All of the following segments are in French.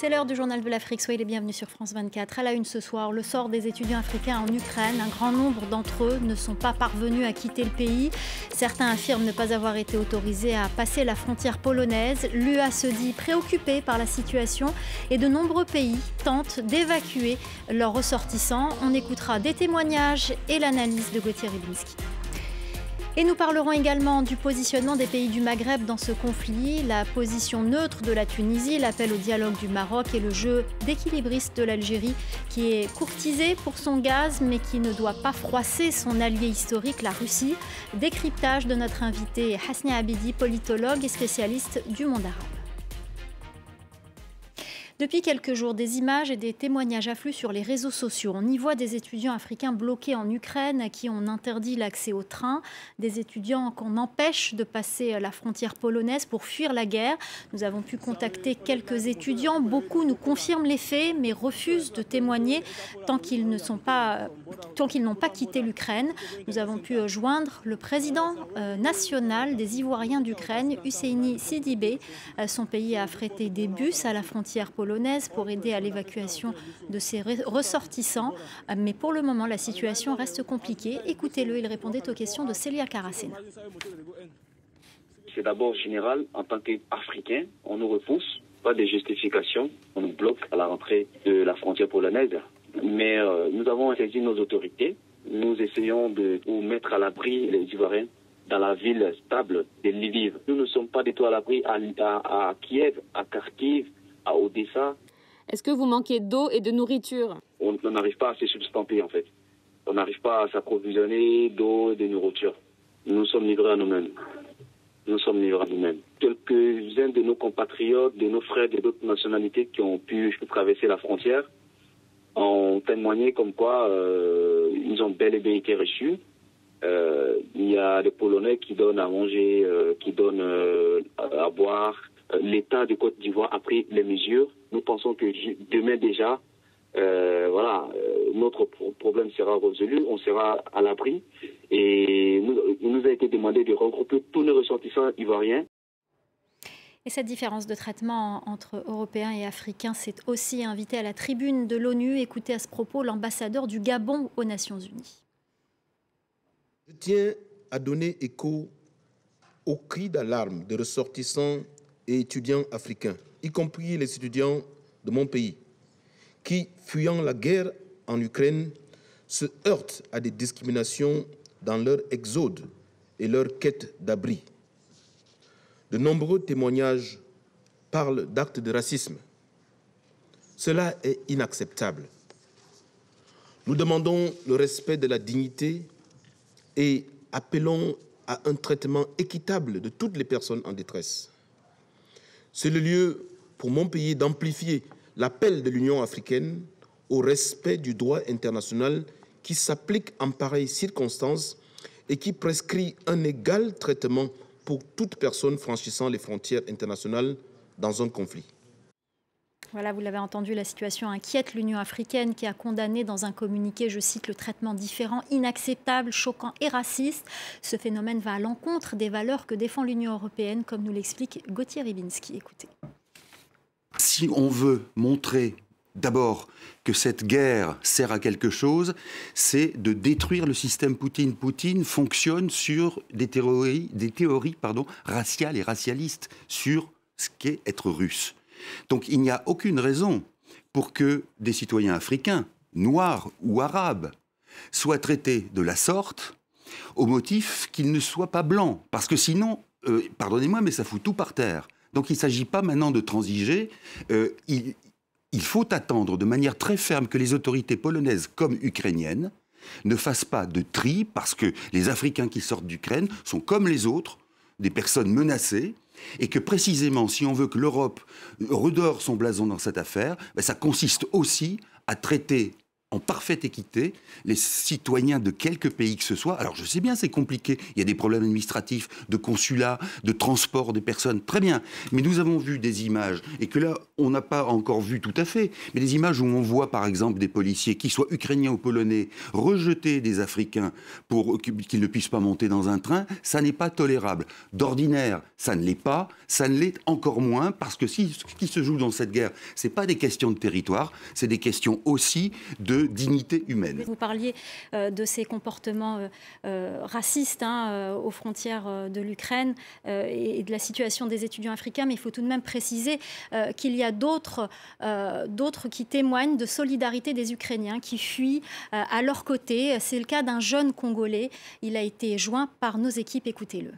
C'est l'heure du journal de l'Afrique. Soyez les bienvenus sur France 24. À la une ce soir, le sort des étudiants africains en Ukraine. Un grand nombre d'entre eux ne sont pas parvenus à quitter le pays. Certains affirment ne pas avoir été autorisés à passer la frontière polonaise. L'UA se dit préoccupée par la situation et de nombreux pays tentent d'évacuer leurs ressortissants. On écoutera des témoignages et l'analyse de Gauthier Ribinski. Et nous parlerons également du positionnement des pays du Maghreb dans ce conflit, la position neutre de la Tunisie, l'appel au dialogue du Maroc et le jeu d'équilibriste de l'Algérie qui est courtisé pour son gaz mais qui ne doit pas froisser son allié historique, la Russie. Décryptage de notre invité Hasni Abidi, politologue et spécialiste du monde arabe. Depuis quelques jours, des images et des témoignages affluent sur les réseaux sociaux. On y voit des étudiants africains bloqués en Ukraine à qui on interdit l'accès au train, des étudiants qu'on empêche de passer la frontière polonaise pour fuir la guerre. Nous avons pu contacter quelques étudiants. Beaucoup nous confirment les faits, mais refusent de témoigner tant qu'ils ne sont pas, tant qu'ils n'ont pas quitté l'Ukraine. Nous avons pu joindre le président euh, national des Ivoiriens d'Ukraine, Husseini Sidibé. Euh, son pays a affrété des bus à la frontière polonaise pour aider à l'évacuation de ses ressortissants. Mais pour le moment, la situation reste compliquée. Écoutez-le, il répondait aux questions de Célia Caracena. C'est d'abord général, en tant qu'Africain, on nous repousse, pas de justification, on nous bloque à la rentrée de la frontière polonaise. Mais euh, nous avons saisi nos autorités, nous essayons de nous mettre à l'abri les Ivoiriens dans la ville stable de Lviv. Nous ne sommes pas du tout à l'abri à, Kiev, à Kharkiv, à Odessa. Est-ce que vous manquez d'eau et de nourriture? On n'arrive pas à se substanter en fait. On n'arrive pas à s'approvisionner d'eau et de nourriture. Nous sommes livrés à nous-mêmes. Nous sommes livrés à nous-mêmes. Quelques-uns de nos compatriotes, de nos frères de d'autres nationalités qui ont pu traverser la frontière ont témoigné comme quoi euh, ils ont bel et bien été reçus. Euh, il y a des Polonais qui donnent à manger, euh, qui donnent à boire, l'État de Côte d'Ivoire a pris les mesures. Nous pensons que demain déjà, euh, voilà, euh, notre problème sera résolu, on sera à l'abri. Et il nous a été demandé de regrouper tous nos ressortissants ivoiriens et cette différence de traitement entre Européens et Africains s'est aussi invité à la tribune de l'ONU. Écoutez à ce propos l'ambassadeur du Gabon aux Nations Unies. Je tiens à donner écho au cri d'alarme des ressortissants et étudiants africains, y compris les étudiants de mon pays, qui, fuyant la guerre en Ukraine, se heurtent à des discriminations dans leur exode et leur quête d'abri. De nombreux témoignages parlent d'actes de racisme. Cela est inacceptable. Nous demandons le respect de la dignité et appelons à un traitement équitable de toutes les personnes en détresse. C'est le lieu pour mon pays d'amplifier l'appel de l'Union africaine au respect du droit international qui s'applique en pareilles circonstances et qui prescrit un égal traitement pour toute personne franchissant les frontières internationales dans un conflit. Voilà, vous l'avez entendu, la situation inquiète l'Union africaine qui a condamné dans un communiqué, je cite, le traitement différent, inacceptable, choquant et raciste. Ce phénomène va à l'encontre des valeurs que défend l'Union européenne, comme nous l'explique Gauthier Ribinski. Écoutez. Si on veut montrer d'abord que cette guerre sert à quelque chose, c'est de détruire le système Poutine. Poutine fonctionne sur des théories, des théories pardon, raciales et racialistes sur ce qu'est être russe. Donc il n'y a aucune raison pour que des citoyens africains, noirs ou arabes, soient traités de la sorte au motif qu'ils ne soient pas blancs. Parce que sinon, euh, pardonnez-moi, mais ça fout tout par terre. Donc il ne s'agit pas maintenant de transiger. Euh, il, il faut attendre de manière très ferme que les autorités polonaises comme ukrainiennes ne fassent pas de tri parce que les Africains qui sortent d'Ukraine sont comme les autres, des personnes menacées, et que précisément, si on veut que l'Europe redore son blason dans cette affaire, ben, ça consiste aussi à traiter en parfaite équité les citoyens de quelque pays que ce soit. Alors je sais bien, c'est compliqué, il y a des problèmes administratifs, de consulat, de transport des personnes, très bien. Mais nous avons vu des images, et que là, on n'a pas encore vu tout à fait, mais des images où on voit par exemple des policiers, qui soient ukrainiens ou polonais, rejeter des Africains pour qu'ils ne puissent pas monter dans un train, ça n'est pas tolérable. D'ordinaire, ça ne l'est pas, ça ne l'est encore moins, parce que ce qui se joue dans cette guerre, ce n'est pas des questions de territoire, c'est des questions aussi de dignité humaine. Vous parliez euh, de ces comportements euh, euh, racistes hein, aux frontières de l'Ukraine et de la situation des étudiants africains, mais il faut tout de même préciser qu'il y a d'autres qui témoignent de solidarité des Ukrainiens qui fuient à leur côté. C'est le cas d'un jeune Congolais. Il a été joint par nos équipes. Écoutez-le.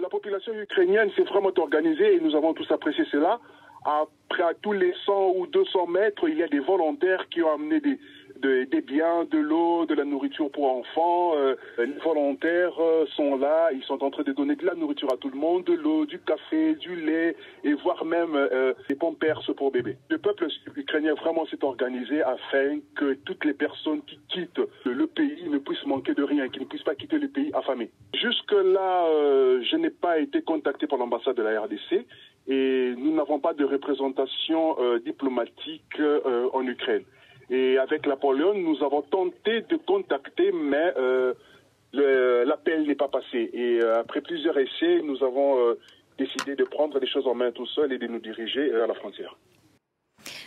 La population ukrainienne s'est vraiment organisée et nous avons tous apprécié cela. Après, à tous les 100 ou 200 mètres, il y a des volontaires qui ont amené des, des biens, de l'eau, de la nourriture pour enfants. Euh, les volontaires euh, sont là, ils sont en train de donner de la nourriture à tout le monde, de l'eau, du café, du lait, et voire même euh, des pampers pour bébés. Le peuple ukrainien vraiment s'est organisé afin que toutes les personnes qui quittent le pays ne puissent manquer de rien, qu'ils ne puissent pas quitter le pays affamé. Jusque-là, je n'ai pas été contacté par l'ambassade de la RDC et nous n'avons pas de représentation diplomatique en Ukraine. Et avec la Pologne, nous avons tenté de contacter, mais euh, l'appel n'est pas passé. Et euh, après plusieurs essais, nous avons euh, décidé de prendre les choses en main tout seul et de nous diriger à la frontière.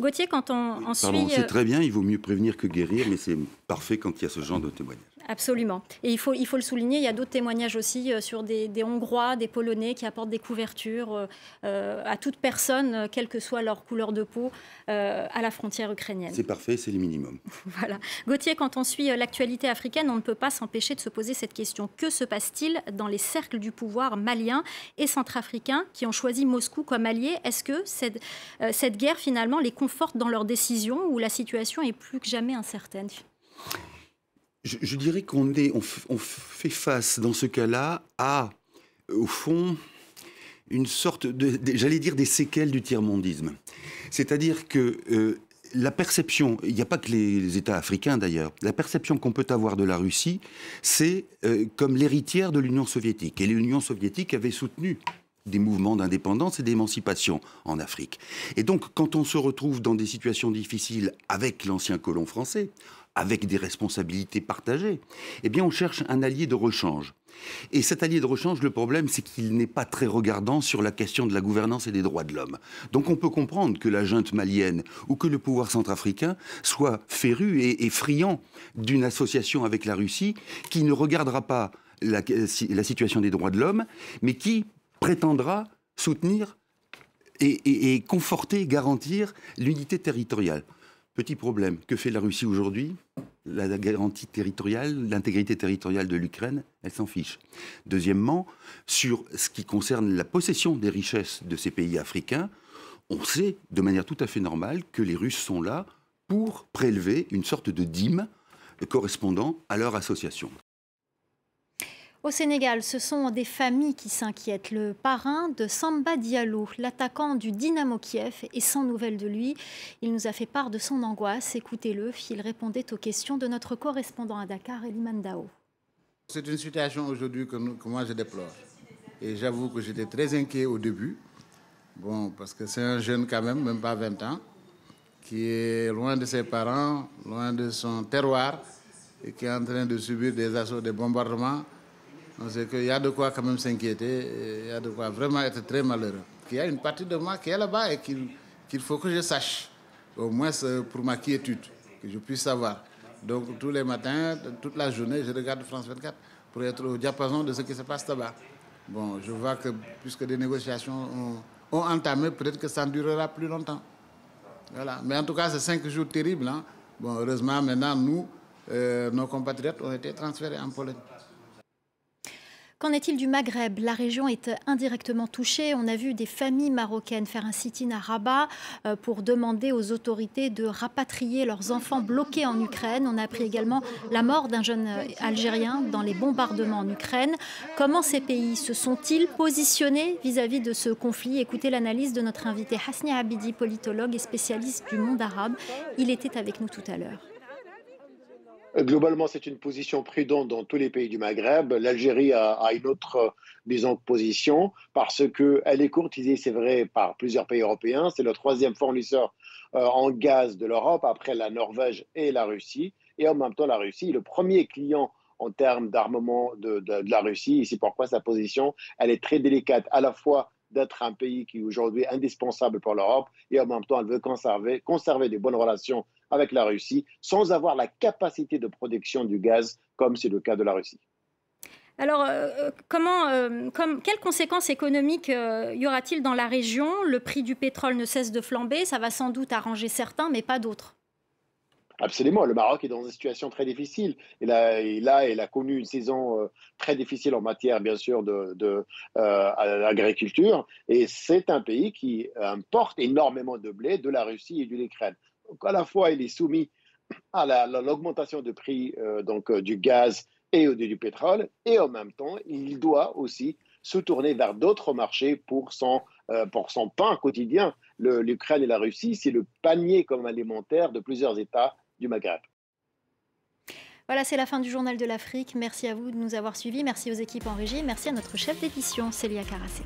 Gauthier, quand on, on suit... C'est très bien, il vaut mieux prévenir que guérir, mais c'est parfait quand il y a ce genre de témoignage. Absolument. Et il faut, il faut le souligner, il y a d'autres témoignages aussi euh, sur des, Hongrois, des Polonais qui apportent des couvertures euh, euh, à toute personne, quelle que soit leur couleur de peau, à la frontière ukrainienne. C'est parfait, c'est le minimum. voilà. Gauthier, quand on suit l'actualité africaine, on ne peut pas s'empêcher de se poser cette question. Que se passe-t-il dans les cercles du pouvoir maliens et centrafricains qui ont choisi Moscou comme allié? Est-ce que cette, cette guerre, finalement, les conforte dans leurs décisions ou la situation est plus que jamais incertaine je, dirais qu'on on, fait face dans ce cas-là à, au fond, une sorte de, j'allais dire, des séquelles du tiers-mondisme. C'est-à-dire que euh, la perception, il n'y a pas que les, États africains d'ailleurs, la perception qu'on peut avoir de la Russie, c'est euh, comme l'héritière de l'Union soviétique. Et l'Union soviétique avait soutenu des mouvements d'indépendance et d'émancipation en Afrique. Et donc, quand on se retrouve dans des situations difficiles avec l'ancien colon français, avec des responsabilités partagées, eh bien, on cherche un allié de rechange. Et cet allié de rechange, le problème, c'est qu'il n'est pas très regardant sur la question de la gouvernance et des droits de l'homme. Donc on peut comprendre que la junte malienne ou que le pouvoir centrafricain soit féru et, friand d'une association avec la Russie qui ne regardera pas la, situation des droits de l'homme, mais qui prétendra soutenir et, conforter, garantir l'unité territoriale. Petit problème, que fait la Russie aujourd'hui? La garantie territoriale, l'intégrité territoriale de l'Ukraine, elle s'en fiche. Deuxièmement, sur ce qui concerne la possession des richesses de ces pays africains, on sait de manière tout à fait normale que les Russes sont là pour prélever une sorte de dîme correspondant à leur association. Au Sénégal, ce sont des familles qui s'inquiètent. Le parrain de Samba Diallo, l'attaquant du Dynamo Kiev, est sans nouvelles de lui. Il nous a fait part de son angoisse. Écoutez-le, il répondait aux questions de notre correspondant à Dakar, Eliman Dao. C'est une situation aujourd'hui que, moi je déplore. Et j'avoue que j'étais très inquiet au début. Bon, parce que c'est un jeune quand même, même pas 20 ans, qui est loin de ses parents, loin de son terroir, et qui est en train de subir des assauts, des bombardements c'est qu'il y a de quoi quand même s'inquiéter, il y a de quoi vraiment être très malheureux. Il y a une partie de moi qui est là-bas et qu'il faut que je sache, au moins pour ma quiétude, que je puisse savoir. Donc tous les matins, toute la journée, je regarde France 24 pour être au diapason de ce qui se passe là-bas. Bon, je vois que puisque des négociations ont, entamé, peut-être que ça durera plus longtemps. Voilà. Mais en tout cas, c'est cinq jours terribles. Hein. Bon, heureusement, maintenant, nous, euh, nos compatriotes ont été transférés en Pologne. Qu'en est-il du Maghreb? La région est indirectement touchée. On a vu des familles marocaines faire un sit-in à Rabat euh, pour demander aux autorités de rapatrier leurs enfants bloqués en Ukraine. On a appris également la mort d'un jeune euh, Algérien dans les bombardements en Ukraine. Comment ces pays se sont-ils positionnés vis-à-vis de ce conflit? Écoutez l'analyse de notre invité Hasni Abidi, politologue et spécialiste du monde arabe. Il était avec nous tout à l'heure. Globalement, c'est une position prudente dans tous les pays du Maghreb. L'Algérie a, une autre, disons, position parce qu'elle est courtisée, c'est vrai, par plusieurs pays européens. C'est le troisième fournisseur en gaz de l'Europe après la Norvège et la Russie. Et en même temps, la Russie est le premier client en termes d'armement de, la Russie. C'est pourquoi sa position, elle est très délicate, à la fois d'être un pays qui est aujourd'hui indispensable pour l'Europe et en même temps, elle veut conserver, conserver des bonnes relations avec la Russie sans avoir la capacité de production du gaz comme c'est le cas de la Russie. Alors, euh, euh, comment, euh, quelles conséquences économiques y aura-t-il dans la région? Le prix du pétrole ne cesse de flamber, ça va sans doute arranger certains, mais pas d'autres. Absolument. Le Maroc est dans une situation très difficile. Et là, il a connu une saison euh, très difficile en matière, bien sûr, de, de euh, Et c'est un pays qui importe énormément de blé de la Russie et de l'Ukraine. Donc, à la fois, il est soumis à l'augmentation de prix euh, donc, du gaz et du pétrole, et en même temps, il doit aussi se tourner vers d'autres marchés pour son, pour son pain quotidien. L'Ukraine et la Russie, c'est le panier comme alimentaire de plusieurs États du Maghreb. Voilà, c'est la fin du Journal de l'Afrique. Merci à vous de nous avoir suivis. Merci aux équipes en régie. Merci à notre chef d'édition, Célia Caracé.